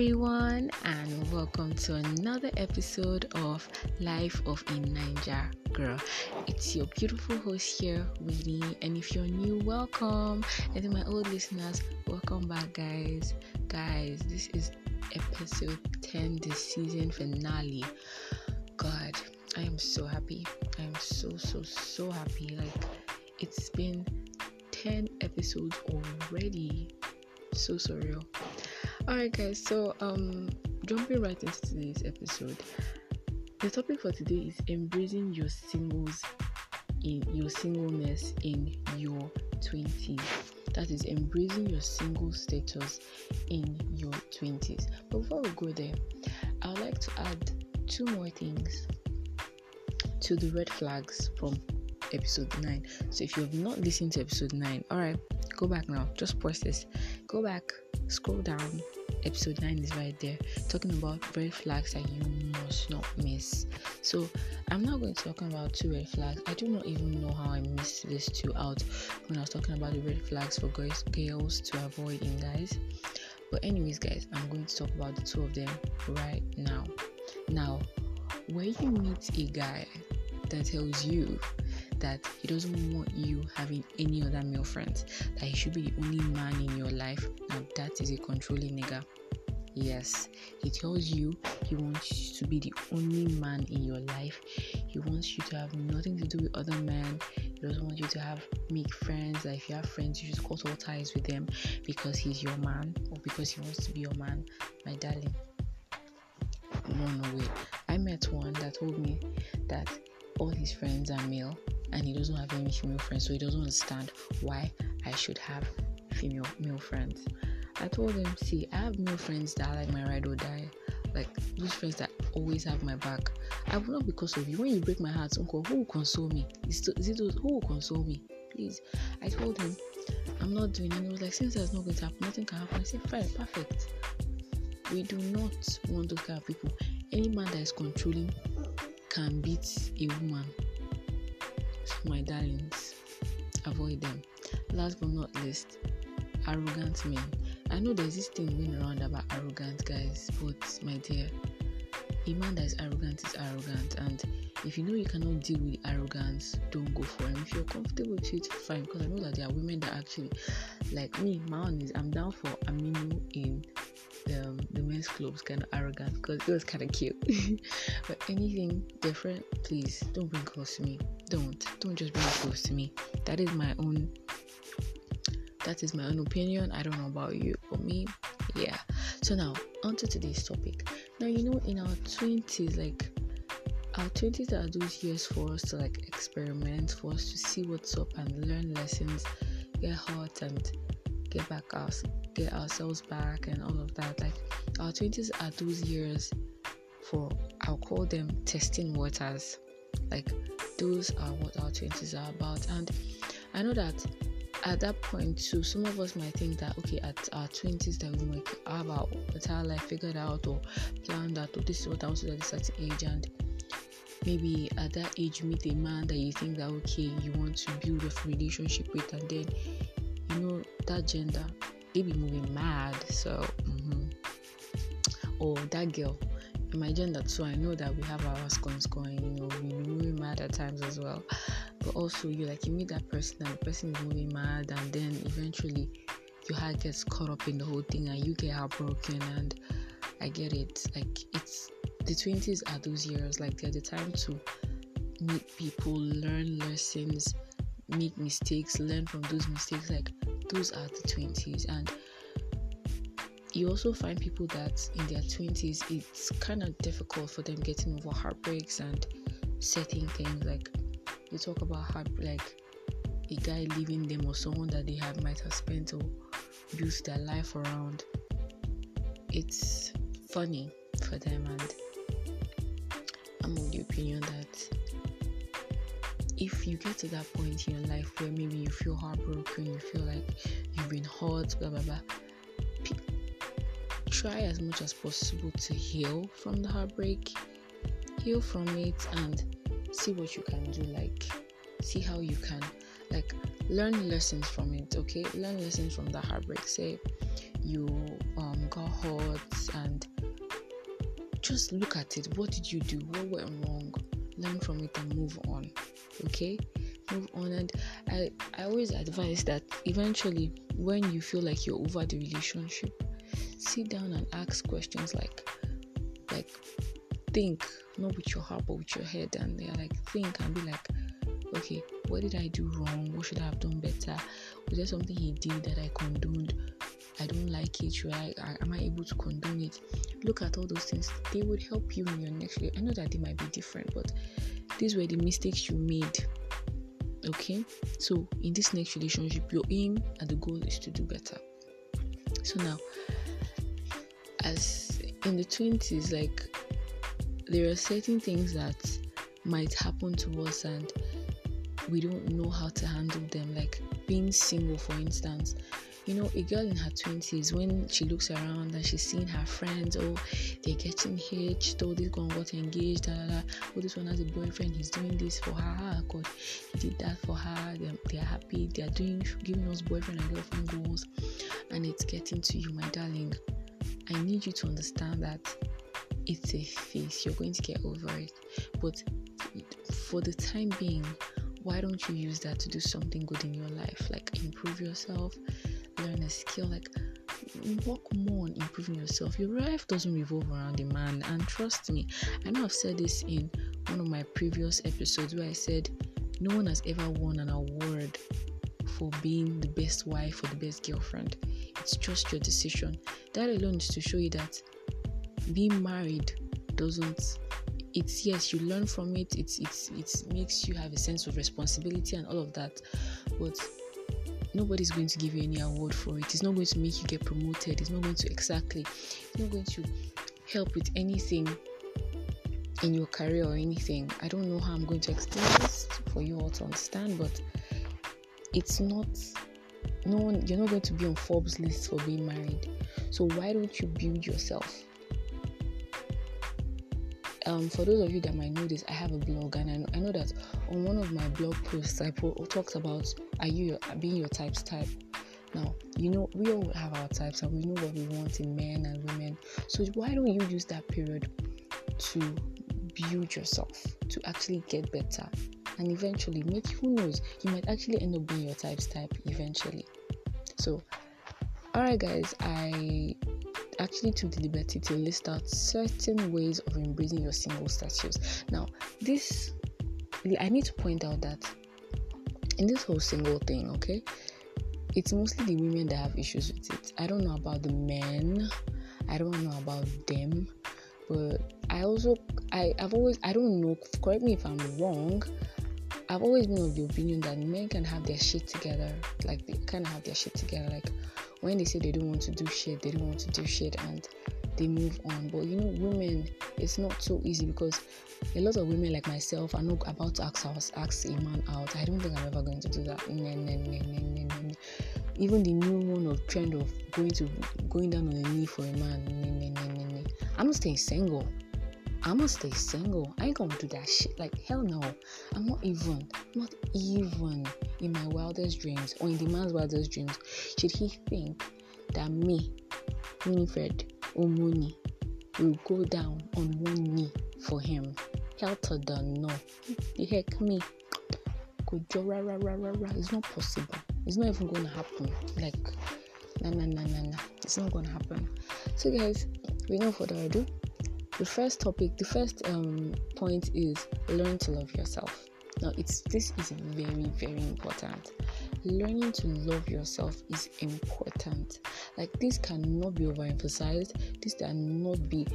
everyone, and welcome to another episode of Life of a Ninja Girl. It's your beautiful host here, Winnie, and if you're new, welcome. And to my old listeners, welcome back, guys. Guys, this is episode 10, the season finale. God, I am so happy. I am so, so, so happy. Like, it's been 10 episodes already. So surreal. Alright guys, so um jumping right into today's episode. The topic for today is embracing your singles in your singleness in your 20s. That is embracing your single status in your 20s. But before we go there, I would like to add two more things to the red flags from episode 9. So if you have not listened to episode 9, alright, go back now. Just pause this. Go back, scroll down. Episode 9 is right there, talking about red flags that you must not miss. So I'm not going to talk about two red flags. I do not even know how I missed these two out when I was talking about the red flags for girls girls to avoid in guys. But anyways, guys, I'm going to talk about the two of them right now. Now, when you meet a guy that tells you that he doesn't want you having any other male friends, that he should be the only man in your life. Now, that is a controlling nigga. Yes, he tells you he wants to be the only man in your life. He wants you to have nothing to do with other men. He doesn't want you to have make friends. That if you have friends, you should cut all ties with them because he's your man or because he wants to be your man. My darling, no, no way. I met one that told me that all his friends are male and he doesn't have any female friends, so he doesn't understand why I should have female male friends. I told him, see, I have male friends that are like my ride or die, like those friends that always have my back. I will not because of you. When you break my heart, uncle, who will console me? Is, it those who will console me? Please. I told him, I'm not doing it. And he was like, since there's not going to happen, nothing can happen. I said, fine, perfect. We do not want those kind of people. Any man that is controlling can beat a woman my darlings, avoid them. Last but not least, arrogant men. I know there's this thing going around about arrogant guys, but my dear, a man that is arrogant is arrogant, and if you know you cannot deal with arrogance, don't go for him. If you're comfortable with it, fine. Because I know that there are women that actually, like me, my own is I'm down for Aminu in um, the men's clubs kind of arrogant because it was kind of cute. but anything different, please don't bring close to me. Don't don't just bring close to me. That is my own. That is my own opinion. I don't know about you, but me, yeah. So now onto today's topic. Now you know in our twenties, like our twenties are those years for us to like experiment, for us to see what's up and learn lessons, get hurt and get back us get ourselves back and all of that. Like our twenties are those years for I'll call them testing waters. Like those are what our twenties are about. And I know that at that point too, some of us might think that okay, at our twenties that we might have our entire life figured out or planned out or this is what I want to do at a certain age and maybe at that age you meet a man that you think that okay you want to build a relationship with and then you know that gender they be moving mad so mm-hmm. or that girl. In my gender too i know that we have our scones going you know we moving mad at times as well. But also you like you meet that person and the person is moving mad and then eventually your heart gets caught up in the whole thing and you get heartbroken and i get it. Like it's the 20s are those years like they're the time to meet people learn lessons make mistakes learn from those mistakes like those are the 20s and you also find people that in their 20s it's kind of difficult for them getting over heartbreaks and setting things like you talk about heart like a guy leaving them or someone that they have might have spent or built their life around. It's funny for them and i'm of the opinion that if you get to that point in your life where maybe you feel heartbroken, you feel like you've been hurt, blah blah blah, try as much as possible to heal from the heartbreak, heal from it, and see what you can do. Like, see how you can like learn lessons from it okay? Learn lessons from the heartbreak. Say you um got hurt and just look at it. What did you do? What went wrong? Learn from it and move on okay move on. And i i always advise that eventually when you feel like you're over the relationship sit down and ask questions like like think not with your heart but with your head and they're like think and be like okay what did i do wrong? What should i have done better? Was there something he did that i condoned i don't like it should I, am i able to condone it? Look at all those things. They would help you in your next i know that they might be different but these were the mistakes you made okay? So in this next relationship your aim and the goal is to do better. So now as in the 20s like there are certain things that might happen to us and we don't know how to handle them like being single for instance you know a girl in her 20s when she looks around and she's seeing her friends oh they're getting hitched oh this one got engaged da, da, da. oh this one has a boyfriend he's doing this for her. Oh, god he did that for her. They're, they're happy they're doing giving us boyfriend and girlfriend goals and it's getting to you my darling. I need you to understand that it's a phase you're going to get over it. But for the time being why don't you use that to do something good in your life? Like improve yourself learn a skill like work more on improving yourself. Your life doesn't revolve around a man and trust me i know i've said this in one of my previous episodes where i said no one has ever won an award for being the best wife or the best girlfriend. It's just your decision. That alone is to show you that being married doesn't it's yes you learn from it it's it's it makes you have a sense of responsibility and all of that but nobody's going to give you any award for it. It's not going to make you get promoted. It's not going to exactly it's not going to help with anything in your career or anything. I don't know how i'm going to explain this for you all to understand but it's not no one you're not going to be on forbes list for being married. So why don't you build yourself um, for those of you that might know this, I have a blog, and I know, I know that on one of my blog posts, I po- talked about are you being your type's type. Now, you know, we all have our types, and we know what we want in men and women. So why don't you use that period to build yourself, to actually get better, and eventually make who knows, you might actually end up being your type's type eventually. So, alright, guys, I actually took the liberty to list out certain ways of embracing your single status. Now, this I need to point out that in this whole single thing, okay, it's mostly the women that have issues with it. I don't know about the men. I don't know about them, but I also I I've always I don't know. Correct me if I'm wrong. I've always been of the opinion that men can have their shit together, like they of have their shit together, like when they say they don't want to do shit, they don't want to do shit and they move on. But you know, women, it's not so easy because a lot of women like myself are not about to ask ask a man out. I don't think I'm ever going to do that. Even the new one of trend of going to going down on a knee for a man. I'm not staying single. I'm gonna stay single. I ain't gonna do that shit. Like hell no. I'm not even, not even in my wildest dreams or in the man's wildest dreams should he think that me, Winifred Omoni, will go down on one knee for him. Hell to the no. The heck me. It's not possible. It's not even gonna happen. Like nah nah nah nah nah. It's not gonna happen. So guys, we without further ado, the first topic, the first um, point is learn to love yourself. Now, it's this is very very important. Learning to love yourself is important. Like this cannot be overemphasized. This cannot be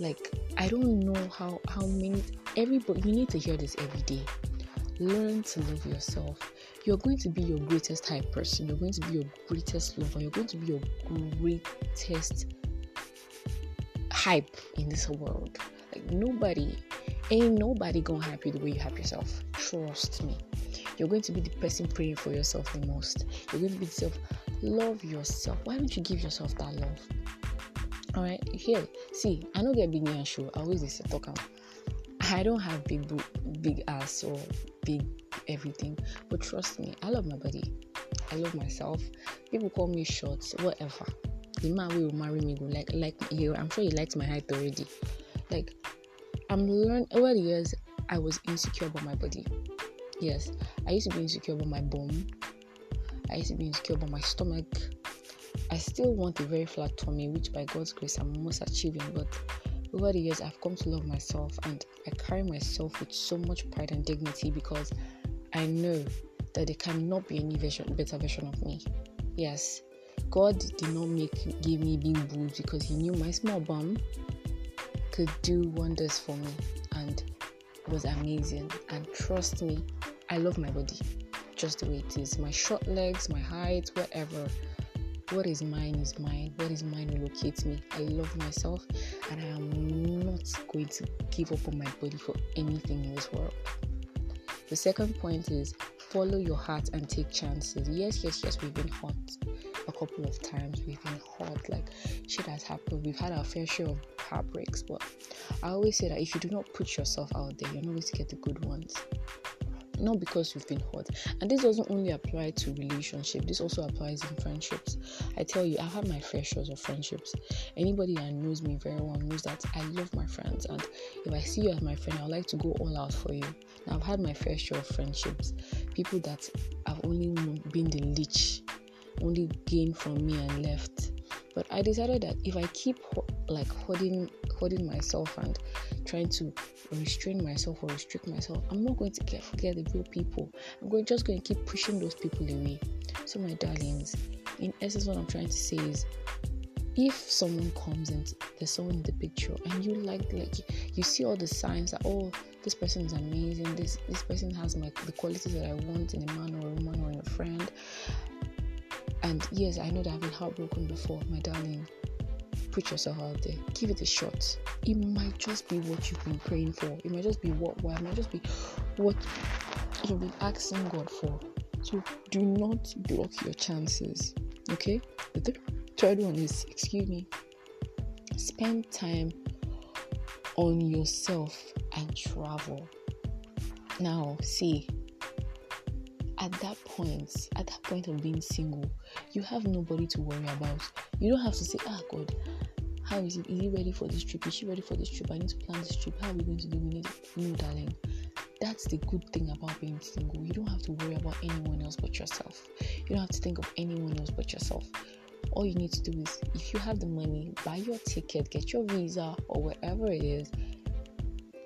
like I don't know how how many everybody you need to hear this every day. Learn to love yourself. You're going to be your greatest type person. You're going to be your greatest lover. You're going to be your greatest hype in this world. Like nobody, ain't nobody gonna hype you the way you hype yourself. Trust me. You're going to be the person praying for yourself the most. You're going to be self. Love yourself. Why don't you give yourself that love? Alright, here, see, I don't get big and show. I always say talk I don't have big big ass or big everything. But trust me, I love my body. I love myself. People call me short, whatever. The man will marry me go like like you. I'm sure he likes my height already. Like I'm learning over the years. I was insecure about my body. Yes, I used to be insecure about my bum I used to be insecure about my stomach. I still want a very flat tummy, which by God's grace I'm almost achieving. But over the years, I've come to love myself and I carry myself with so much pride and dignity because I know that there cannot be any version, better version of me. Yes, God did not make give me big boobs because He knew my small bum could do wonders for me and was amazing. And trust me, I love my body just the way it is. My short legs, my height, whatever. What is mine is mine. What is mine will locate me. I love myself and I am not going to give up on my body for anything in this world. The second point is follow your heart and take chances. Yes, yes, yes, we've been hot a couple of times. We've been hurt, like shit has happened. We've had our fair share of heartbreaks, but I always say that if you do not put yourself out there, going to get the good ones not because you've been hurt. And this doesn't only apply to relationship, this also applies in friendships. I tell you, I've had my fair share of friendships. Anybody that knows me very well knows that I love my friends, and if I see you as my friend, I would like to go all out for you. Now, I've had my fair share of friendships, people that have only been the leech, only gained from me and left. But I decided that if I keep like holding holding myself and trying to restrain myself or restrict myself, I'm not going to get forget the real people. I'm going just going to keep pushing those people away. So my darlings, in essence, what I'm trying to say is if someone comes and there's someone in the picture and you like like you see all the signs that oh this person is amazing this this person has my the qualities that i want in a man or a woman or in a friend and yes i know that i've been heartbroken before my darling put yourself out there. Give it a shot. It might just be what you've been praying for. It might just be what well, it might just be what you've been asking God for. So do not block your chances. Okay? The th- third one is excuse me. Spend time on yourself and travel. Now, see, at that point, at that point of being single, you have nobody to worry about. You don't have to say, ah, God, how is it? Is he ready for this trip? Is she ready for this trip? I need to plan this trip. How are we going to do? We need no, darling. That's the good thing about being single. You don't have to worry about anyone else but yourself. You don't have to think of anyone else but yourself. All you need to do is, if you have the money, buy your ticket, get your visa, or wherever it is,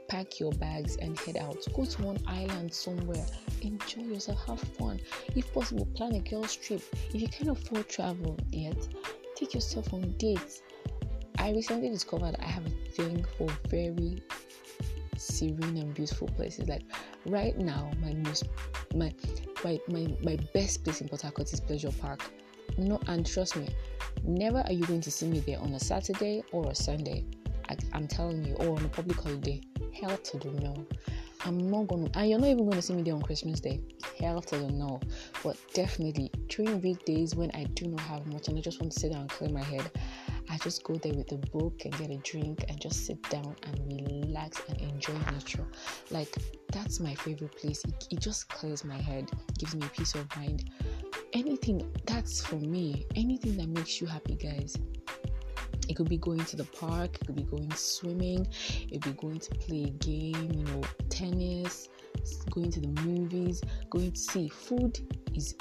pack your bags and head out. Go to one island somewhere. Enjoy yourself, have fun. If possible, plan a girls' trip. If you can't afford travel yet, take yourself on dates I recently discovered I have a thing for very serene and beautiful places. Like right now, my most my my my, my best place in Port Harcourt is Pleasure Park. No, and trust me, never are you going to see me there on a Saturday or a Sunday. I, am telling you, or on a public holiday. Hell to the no. I'm not gonna, and you're not even gonna see me there on Christmas Day. Hell to the no. But definitely during weekdays when I do not have much and I just want to sit down and clear my head, I just go there with a book and get a drink and just sit down and relax and enjoy nature. Like that's my favorite place. It, it just clears my head, gives me peace of mind. Anything that's for me, anything that makes you happy, guys. It could be going to the park, it could be going swimming, it could be going to play a game, you know, tennis, going to the movies, going to see food is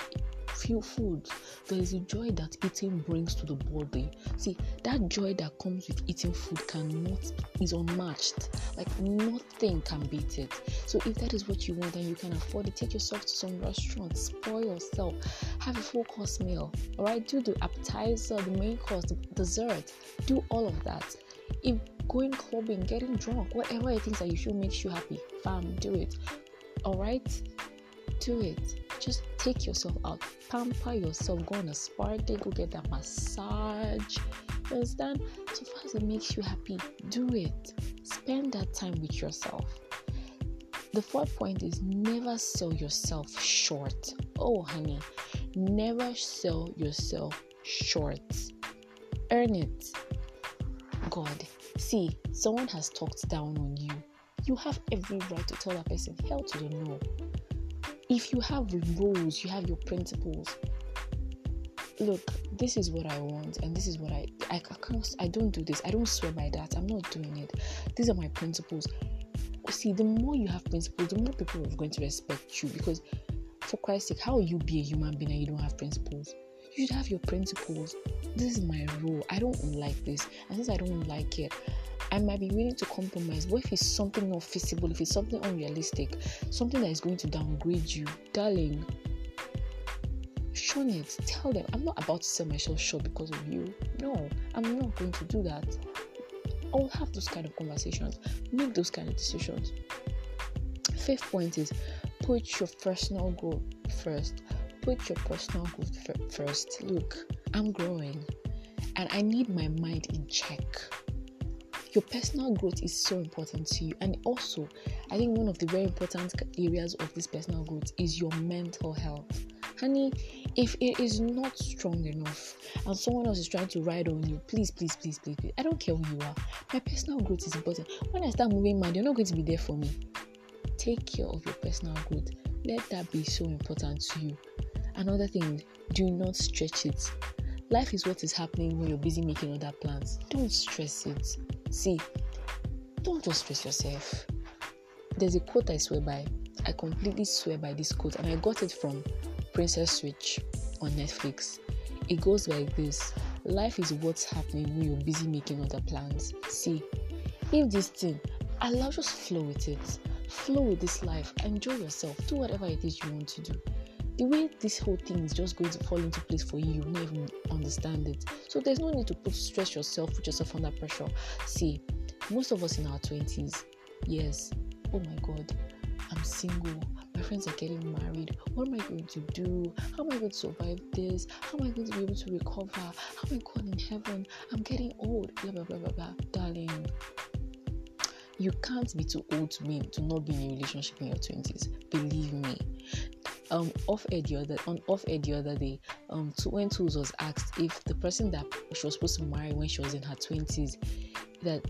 feel food. There is a joy that eating brings to the body. See, that joy that comes with eating food cannot is unmatched. Like nothing can beat it. So if that is what you want and you can afford it, take yourself to some restaurant, spoil yourself, have a full course meal. Alright, do the appetizer, the main course, the dessert, do all of that. If going clubbing, getting drunk, whatever it is that you feel makes you happy, fam, do it. Alright? Do it just take yourself out, pamper yourself, go on a spa day, go get that massage. You understand? So far as it makes you happy, do it. Spend that time with yourself. The fourth point is never sell yourself short. Oh, honey, never sell yourself short. Earn it. God, see, someone has talked down on you. You have every right to tell that person, hell to the no if you have rules, you have your principles. Look, this is what I want, and this is what I I, can't I don't do this. I don't swear by that. I'm not doing it. These are my principles. See, the more you have principles, the more people are going to respect you because for Christ's sake, how will you be a human being and you don't have principles? You should have your principles. This is my rule. I don't like this. And since I don't like it, I might be willing to compromise. But if it's something not feasible, if it's something unrealistic, something that is going to downgrade you, darling, shun it. Tell them, I'm not about to sell myself short because of you. No, I'm not going to do that. I will have those kind of conversations, make those kind of decisions. Fifth point is put your personal growth first. Put your personal growth first. Look, I'm growing and I need my mind in check. Your personal growth is so important to you, and also, I think one of the very important areas of this personal growth is your mental health. Honey, if it is not strong enough and someone else is trying to ride on you, please, please, please, please, please. I don't care who you are. My personal growth is important. When I start moving mad, you're not going to be there for me take care of your personal growth. Let that be so important to you. Another thing, do not stretch it. Life is what is happening when you're busy making other plans. Don't stress it. See, don't just stress yourself. There's a quote I swear by. I completely swear by this quote, and I got it from Princess Switch on Netflix. It goes like this Life is what's happening when you're busy making other plans. See, if this thing, allow just flow with it flow with this life, enjoy yourself, do whatever it is you want to do. The way this whole thing is just going to fall into place for you, you not even understand it. So there's no need to put stress yourself, put yourself under pressure. See, most of us in our 20s, yes, oh my god, I'm single. My friends are getting married. What am I going to do? How am I going to survive this? How am I going to be able to recover? How am I going in heaven? I'm getting old. Blah blah blah blah blah. Darling, you can't be too old to be to not be in a relationship in your 20s believe me um off air the other on off air the other day um to, when Toolz was asked if the person that she was supposed to marry when she was in her 20s that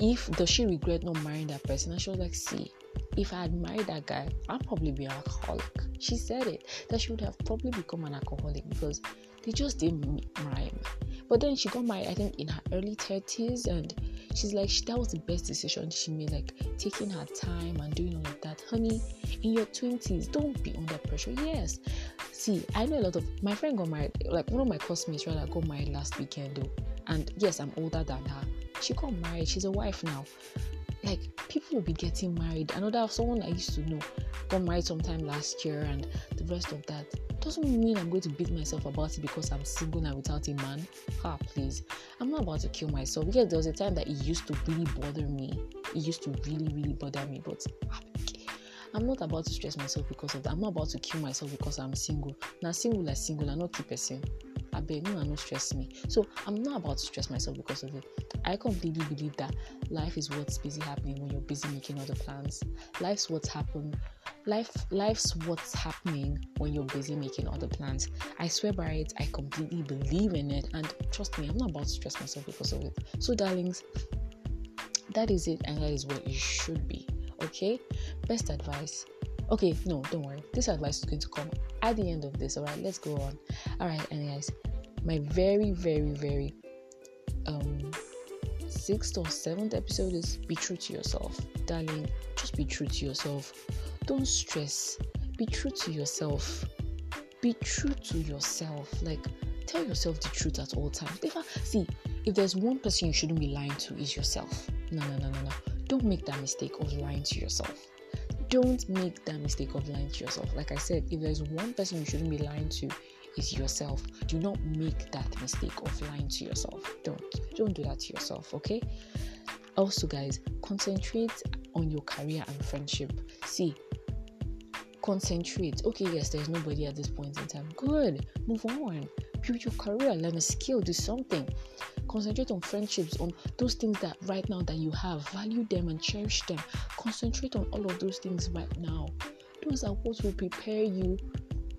if does she regret not marrying that person and she was like see if I had married that guy, I'd probably be an alcoholic. She said it that she would have probably become an alcoholic because they just didn't rhyme. But then she got married, I think, in her early 30s, and she's like that was the best decision she made like taking her time and doing all of that. Honey in your 20s don't be under pressure. Yes. See i know a lot of my friend got married like one of my classmates rather got married last weekend though. And yes i'm older than her. She got married. She's a wife now like people will be getting married another someone i used to know got married sometime last year and the rest of that doesn't mean I'm going to beat myself about it because I'm single and without a man. Ah, please. I'm not about to kill myself because there was a time that it used to really bother me. It used to really, really bother me, but I'm not about to stress myself because of that. I'm not about to kill myself because I'm single. Now, single as single, I'm not keep person. I beg no, no stress me. So I'm not about to stress myself because of it. I completely believe that life is what's busy happening when you're busy making other plans. Life's what's happened life life's what's happening when you're busy making other plans i swear by it i completely believe in it and trust me i'm not about to stress myself because of it so darlings that is it and that is what it should be okay best advice okay no don't worry this advice is going to come at the end of this all right let's go on all right and guys my very very very um sixth or seventh episode is be true to yourself darling just be true to yourself don't stress. Be true to yourself. Be true to yourself. Like, tell yourself the truth at all times. Never see if there's one person you shouldn't be lying to is yourself. No, no, no, no, no. Don't make that mistake of lying to yourself. Don't make that mistake of lying to yourself. Like I said, if there's one person you shouldn't be lying to, is yourself. Do not make that mistake of lying to yourself. Don't. Don't do that to yourself, okay? Also, guys, concentrate on your career and friendship. See, concentrate. Okay, yes, there's nobody at this point in time. Good. Move on. Build your career, learn a skill, do something. Concentrate on friendships, on those things that right now that you have. Value them and cherish them. Concentrate on all of those things right now. Those are what will prepare you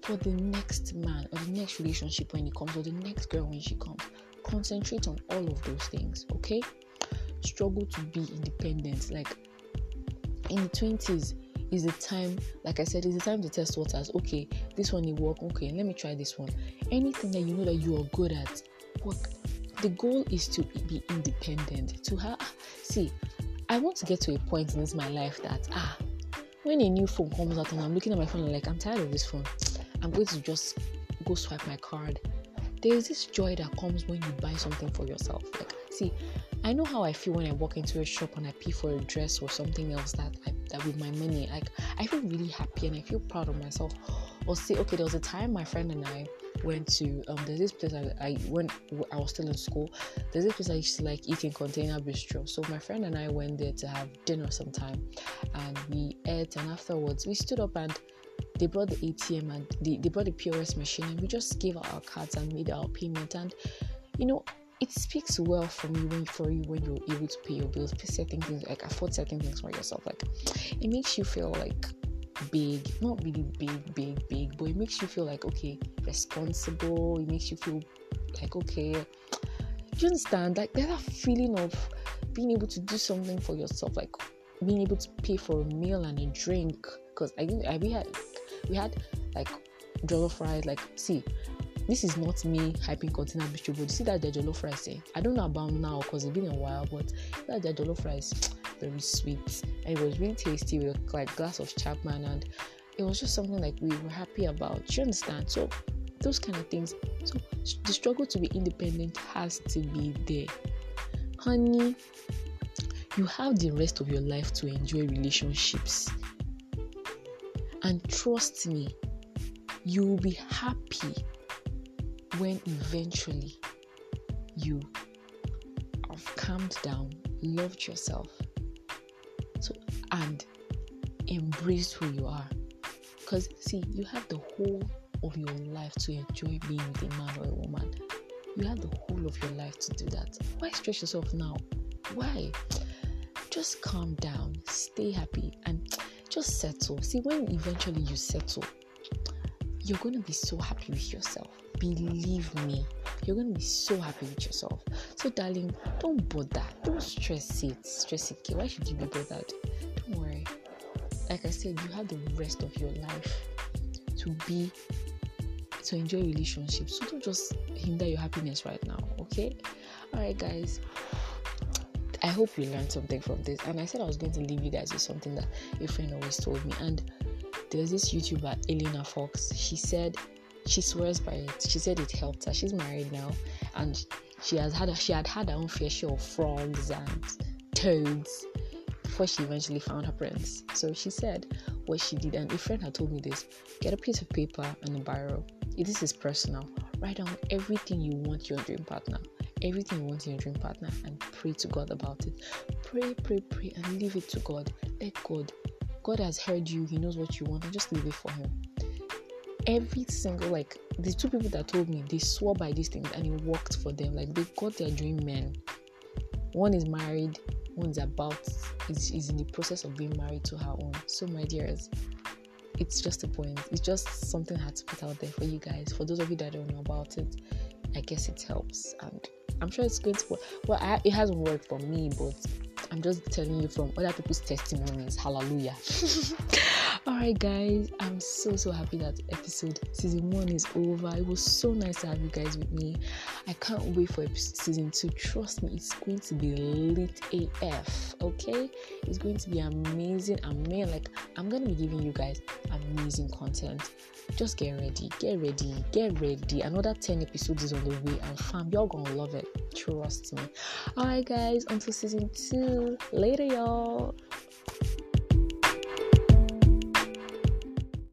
for the next man or the next relationship when it comes, or the next girl when she comes. Concentrate on all of those things, okay? Struggle to be independent. Like in the 20s, is the time, like I said, is the time to test waters. Okay, this one will work. Okay, let me try this one. Anything that you know that you are good at, work. The goal is to be independent. To have, see, I want to get to a point in this my life that ah, when a new phone comes out and I'm looking at my phone, like, I'm tired of this phone. I'm going to just go swipe my card. There is this joy that comes when you buy something for yourself. Like, see, I know how I feel when I walk into a shop and I pay for a dress or something else that I, that with my money. Like, I feel really happy and I feel proud of myself. Or say, okay, there was a time my friend and I went to um there's this place I, I when I was still in school. There's this place I used to like eat in container bistro. So my friend and I went there to have dinner sometime, and we ate. And afterwards, we stood up and they brought the ATM and they, they brought the POS machine and we just gave out our cards and made our payment and you know it speaks well for me when for you when you're able to pay your bills, pay certain things like afford certain things for yourself. Like it makes you feel like big, not really big, big, big, but it makes you feel like okay, responsible. It makes you feel like okay. Do you understand? Like there's a feeling of being able to do something for yourself, like being able to pay for a meal and a drink. Because I I we had we had like jollof rice. Like, see, this is not me hyping container bistro, but you see that the jollof rice. Eh? I don't know about now because it's been a while, but that the jollof rice very sweet and it was really tasty with like glass of Chapman and it was just something like we were happy about. You understand? So those kind of things. So the struggle to be independent has to be there, honey. You have the rest of your life to enjoy relationships and trust me, you will be happy when eventually you have calmed down, loved yourself, so and embraced who you are. Because see, you have the whole of your life to enjoy being with a man or a woman. You have the whole of your life to do that. Why stress yourself now? Why? Just calm down, stay happy, and just settle. See, when eventually you settle, you're going to be so happy with yourself. Believe me, you're going to be so happy with yourself. So, darling, don't bother. Don't stress it. Stress it. Okay? Why should you be bothered? Don't worry. Like I said, you have the rest of your life to be to enjoy relationships. So don't just hinder your happiness right now. Okay. All right, guys. I hope you learned something from this. And I said I was going to leave you guys with something that a friend always told me. And there's this YouTuber, Elena Fox. She said she swears by it. She said it helped her. She's married now, and she has had she had had her own fair share of frogs and toads before she eventually found her prince. So she said what she did, and a friend had told me this: get a piece of paper and a biro. This is personal. Write down everything you want your dream partner everything you want in your dream partner and pray to God about it. Pray, pray, pray, and leave it to God. Let God. God has heard you, He knows what you want, and just leave it for Him. Every single, like, the two people that told me, they swore by these things and it worked for them. Like, they got their dream men. One is married, one is about, is, is in the process of being married to her own. So, my dears, it's just a point. It's just something I had to put out there for you guys. For those of you that don't know about it, I guess it helps. And I'm sure it's to work. Well, I, it hasn't worked for me, but I'm just telling you from other people's testimonies. Hallelujah. All right, guys, I'm so so happy that episode season one is over. It was so nice to have you guys with me. I can't wait for season two. Trust me, it's going to be lit AF. Okay, it's going to be amazing. I mean, Like I'm gonna be giving you guys amazing content just get ready, get ready, get ready. Another 10 episodes is on the way, and fam, you're gonna love it. Trust me. Alright, guys, until season two. Later, y'all.